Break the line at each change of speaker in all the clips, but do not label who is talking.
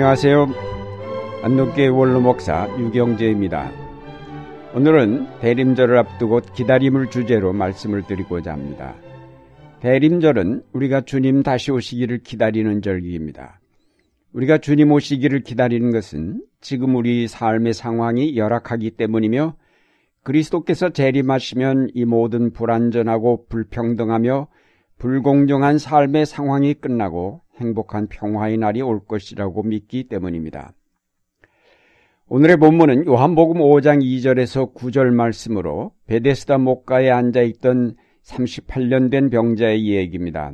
안녕하세요. 안동교회 원로 목사 유경재입니다. 오늘은 대림절을 앞두고 기다림을 주제로 말씀을 드리고자 합니다. 대림절은 우리가 주님 다시 오시기를 기다리는 절기입니다. 우리가 주님 오시기를 기다리는 것은 지금 우리 삶의 상황이 열악하기 때문이며 그리스도께서 재림하시면 이 모든 불안전하고 불평등하며 불공정한 삶의 상황이 끝나고 행복한 평화의 날이 올 것이라고 믿기 때문입니다. 오늘의 본문은 요한복음 5장 2절에서 9절 말씀으로 베데스다 목가에 앉아 있던 38년 된 병자의 이야기입니다.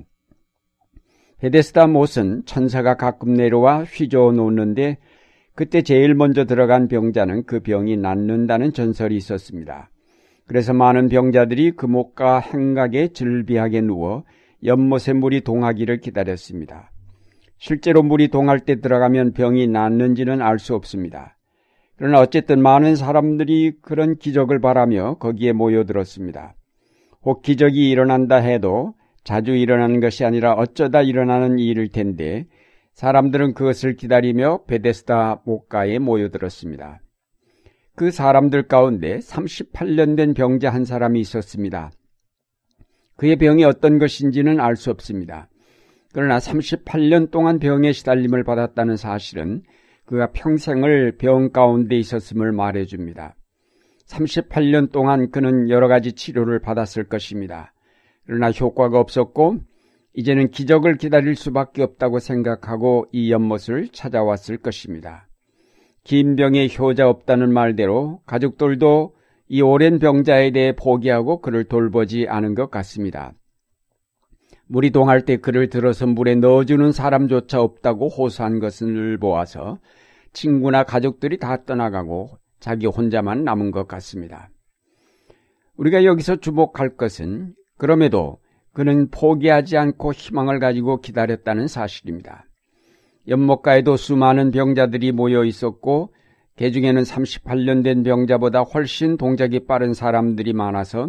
베데스다 못은 천사가 가끔 내려와 휘저어 놓는데 그때 제일 먼저 들어간 병자는 그 병이 낫는다는 전설이 있었습니다. 그래서 많은 병자들이 그 목가 행각에 즐비하게 누워 연못에 물이 동하기를 기다렸습니다. 실제로 물이 동할 때 들어가면 병이 낫는지는 알 수 없습니다. 그러나 어쨌든 많은 사람들이 그런 기적을 바라며 거기에 모여들었습니다. 혹 기적이 일어난다 해도 자주 일어나는 것이 아니라 어쩌다 일어나는 일일 텐데 사람들은 그것을 기다리며 베데스다 목가에 모여들었습니다. 그 사람들 가운데 38년 된 병자 한 사람이 있었습니다. 그의 병이 어떤 것인지는 알 수 없습니다. 그러나 38년 동안 병에 시달림을 받았다는 사실은 그가 평생을 병 가운데 있었음을 말해줍니다. 38년 동안 그는 여러 가지 치료를 받았을 것입니다. 그러나 효과가 없었고 이제는 기적을 기다릴 수밖에 없다고 생각하고 이 연못을 찾아왔을 것입니다. 긴 병에 효자 없다는 말대로 가족들도 이 오랜 병자에 대해 포기하고 그를 돌보지 않은 것 같습니다. 물이 동할 때 그를 들어서 물에 넣어주는 사람조차 없다고 호소한 것을 보아서 친구나 가족들이 다 떠나가고 자기 혼자만 남은 것 같습니다. 우리가 여기서 주목할 것은 그럼에도 그는 포기하지 않고 희망을 가지고 기다렸다는 사실입니다. 연못가에도 수많은 병자들이 모여 있었고 개 중에는 38년 된 병자보다 훨씬 동작이 빠른 사람들이 많아서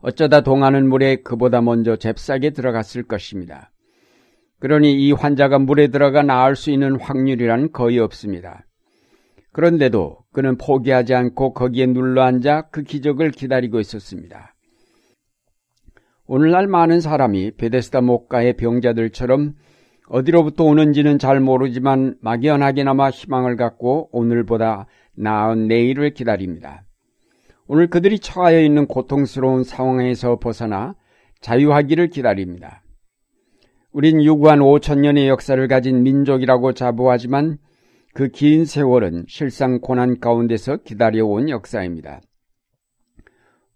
어쩌다 동하는 물에 그보다 먼저 잽싸게 들어갔을 것입니다. 그러니 이 환자가 물에 들어가 나을 수 있는 확률이란 거의 없습니다. 그런데도 그는 포기하지 않고 거기에 눌러 앉아 그 기적을 기다리고 있었습니다. 오늘날 많은 사람이 베데스다 목가의 병자들처럼 어디로부터 오는지는 잘 모르지만 막연하게나마 희망을 갖고 오늘보다 나은 내일을 기다립니다. 오늘 그들이 처하여 있는 고통스러운 상황에서 벗어나 자유하기를 기다립니다. 우린 유구한 5천년의 역사를 가진 민족이라고 자부하지만 그 긴 세월은 실상 고난 가운데서 기다려온 역사입니다.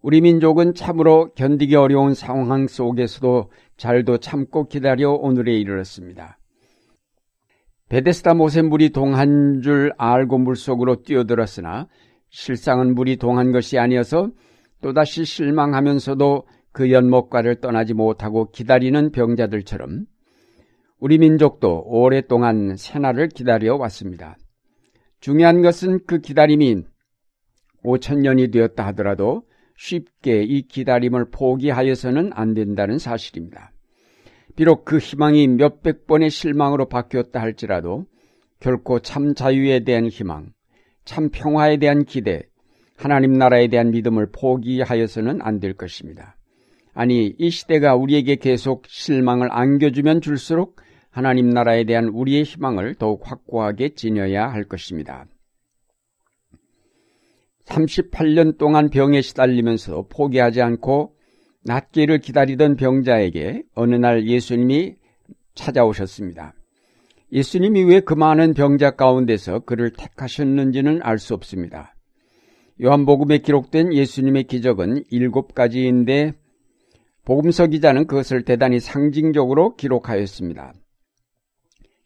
우리 민족은 참으로 견디기 어려운 상황 속에서도 잘도 참고 기다려 오늘에 이르렀습니다. 베데스다 못의 물이 동한 줄 알고 물속으로 뛰어들었으나 실상은 물이 동한 것이 아니어서 또다시 실망하면서도 그 연못가를 떠나지 못하고 기다리는 병자들처럼 우리 민족도 오랫동안 새날을 기다려 왔습니다. 중요한 것은 그 기다림이 5천년이 되었다 하더라도 쉽게 이 기다림을 포기하여서는 안 된다는 사실입니다. 비록 그 희망이 몇백 번의 실망으로 바뀌었다 할지라도 결코 참 자유에 대한 희망, 참 평화에 대한 기대, 하나님 나라에 대한 믿음을 포기하여서는 안 될 것입니다. 아니, 이 시대가 우리에게 계속 실망을 안겨주면 줄수록 하나님 나라에 대한 우리의 희망을 더욱 확고하게 지녀야 할 것입니다. 38년 동안 병에 시달리면서 포기하지 않고 낫기를 기다리던 병자에게 어느 날 예수님이 찾아오셨습니다. 예수님이 왜 그 많은 병자 가운데서 그를 택하셨는지는 알 수 없습니다. 요한복음에 기록된 예수님의 기적은 일곱 가지인데 복음서 기자는 그것을 대단히 상징적으로 기록하였습니다.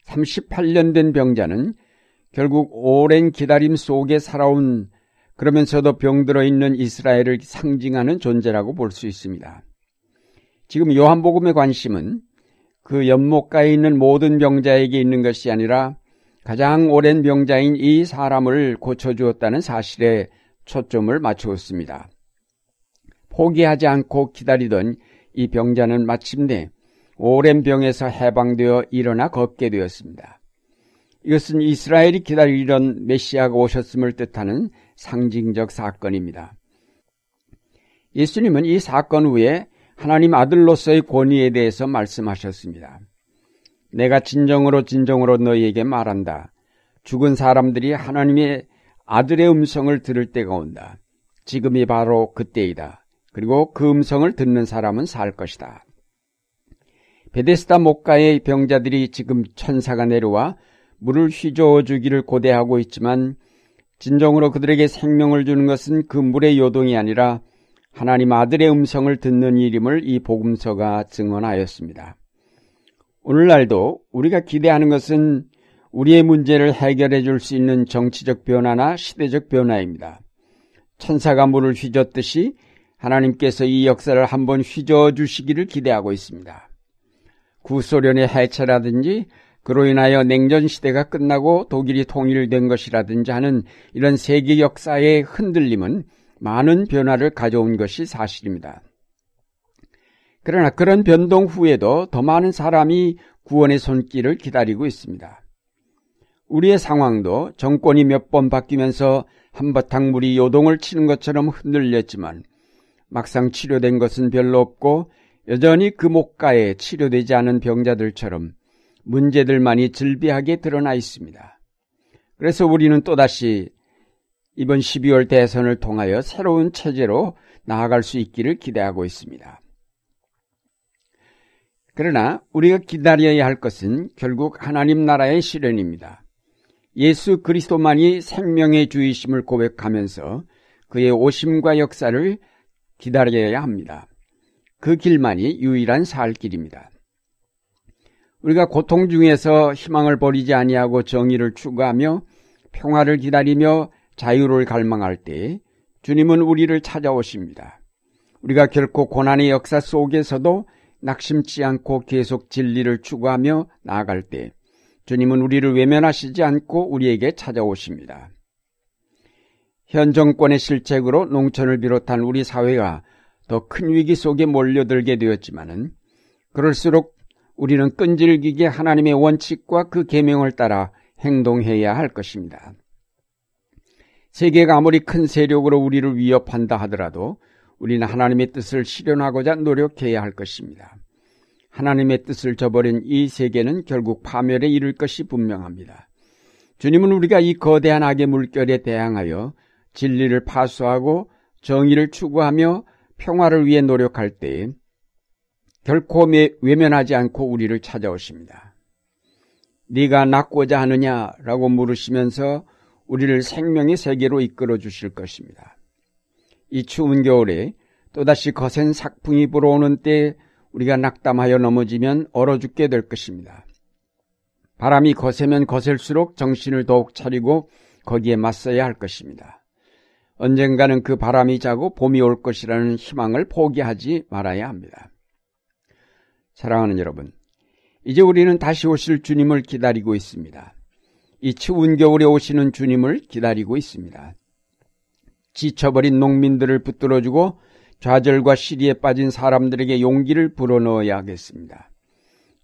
38년 된 병자는 결국 오랜 기다림 속에 살아온 그러면서도 병들어 있는 이스라엘을 상징하는 존재라고 볼 수 있습니다. 지금 요한복음의 관심은 그 연못가에 있는 모든 병자에게 있는 것이 아니라 가장 오랜 병자인 이 사람을 고쳐주었다는 사실에 초점을 맞추었습니다. 포기하지 않고 기다리던 이 병자는 마침내 오랜 병에서 해방되어 일어나 걷게 되었습니다. 이것은 이스라엘이 기다리던 메시아가 오셨음을 뜻하는 상징적 사건입니다. 예수님은 이 사건 후에 하나님 아들로서의 권위에 대해서 말씀하셨습니다. 내가 진정으로 진정으로 너희에게 말한다. 죽은 사람들이 하나님의 아들의 음성을 들을 때가 온다. 지금이 바로 그때이다. 그리고 그 음성을 듣는 사람은 살 것이다. 베데스다 목가의 병자들이 지금 천사가 내려와 물을 휘저어 주기를 고대하고 있지만 진정으로 그들에게 생명을 주는 것은 그 물의 요동이 아니라 하나님 아들의 음성을 듣는 일임을 이 복음서가 증언하였습니다. 오늘날도 우리가 기대하는 것은 우리의 문제를 해결해 줄 수 있는 정치적 변화나 시대적 변화입니다. 천사가 물을 휘젓듯이 하나님께서 이 역사를 한번 휘저어 주시기를 기대하고 있습니다. 구소련의 해체라든지 그로 인하여 냉전 시대가 끝나고 독일이 통일된 것이라든지 하는 이런 세계 역사의 흔들림은 많은 변화를 가져온 것이 사실입니다. 그러나 그런 변동 후에도 더 많은 사람이 구원의 손길을 기다리고 있습니다. 우리의 상황도 정권이 몇 번 바뀌면서 한바탕 물이 요동을 치는 것처럼 흔들렸지만 막상 치료된 것은 별로 없고 여전히 그 목가에 치료되지 않은 병자들처럼 문제들만이 즐비하게 드러나 있습니다. 그래서 우리는 또다시 이번 12월 대선을 통하여 새로운 체제로 나아갈 수 있기를 기대하고 있습니다. 그러나 우리가 기다려야 할 것은 결국 하나님 나라의 실현입니다. 예수 그리스도만이 생명의 주이심을 고백하면서 그의 오심과 역사를 기다려야 합니다. 그 길만이 유일한 살 길입니다. 우리가 고통 중에서 희망을 버리지 아니하고 정의를 추구하며 평화를 기다리며 자유를 갈망할 때 주님은 우리를 찾아오십니다. 우리가 결코 고난의 역사 속에서도 낙심치 않고 계속 진리를 추구하며 나아갈 때 주님은 우리를 외면하시지 않고 우리에게 찾아오십니다. 현 정권의 실책으로 농촌을 비롯한 우리 사회가 더 큰 위기 속에 몰려들게 되었지만은 그럴수록 우리는 끈질기게 하나님의 원칙과 그 계명을 따라 행동해야 할 것입니다. 세계가 아무리 큰 세력으로 우리를 위협한다 하더라도 우리는 하나님의 뜻을 실현하고자 노력해야 할 것입니다. 하나님의 뜻을 저버린 이 세계는 결국 파멸에 이를 것이 분명합니다. 주님은 우리가 이 거대한 악의 물결에 대항하여 진리를 파수하고 정의를 추구하며 평화를 위해 노력할 때 결코 외면하지 않고 우리를 찾아오십니다. 네가 낫고자 하느냐라고 물으시면서 우리를 생명의 세계로 이끌어 주실 것입니다. 이 추운 겨울에 또다시 거센 삭풍이 불어오는 때 우리가 낙담하여 넘어지면 얼어 죽게 될 것입니다. 바람이 거세면 거셀수록 정신을 더욱 차리고 거기에 맞서야 할 것입니다. 언젠가는 그 바람이 자고 봄이 올 것이라는 희망을 포기하지 말아야 합니다. 사랑하는 여러분, 이제 우리는 다시 오실 주님을 기다리고 있습니다. 이 추운 겨울에 오시는 주님을 기다리고 있습니다. 지쳐버린 농민들을 붙들어주고 좌절과 시리에 빠진 사람들에게 용기를 불어넣어야 하겠습니다.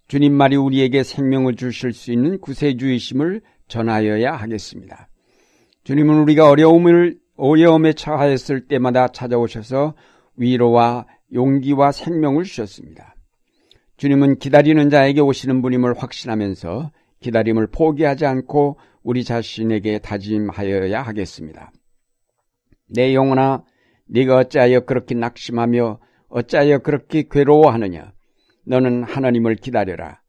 주님 말이 우리에게 생명을 주실 수 있는 구세주이심을 전하여야 하겠습니다. 주님은 우리가 어려움을 어려움에 처하였을 때마다 찾아오셔서 위로와 용기와 생명을 주셨습니다. 주님은 기다리는 자에게 오시는 분임을 확신하면서 기다림을 포기하지 않고 우리 자신에게 다짐하여야 하겠습니다. 내 영혼아, 네가 어찌하여 그렇게 낙심하며 어찌하여 그렇게 괴로워하느냐? 너는 하나님을 기다려라.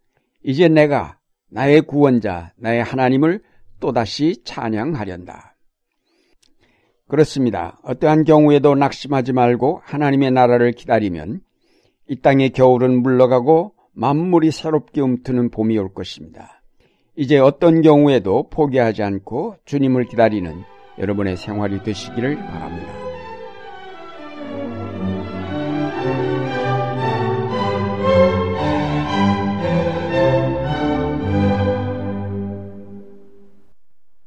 이제 내가 나의 구원자, 나의 하나님을 또다시 찬양하련다. 그렇습니다. 어떠한 경우에도 낙심하지 말고 하나님의 나라를 기다리면 이 땅의 겨울은 물러가고 만물이 새롭게 움트는 봄이 올 것입니다. 이제 어떤 경우에도 포기하지 않고 주님을 기다리는 여러분의 생활이 되시기를 바랍니다.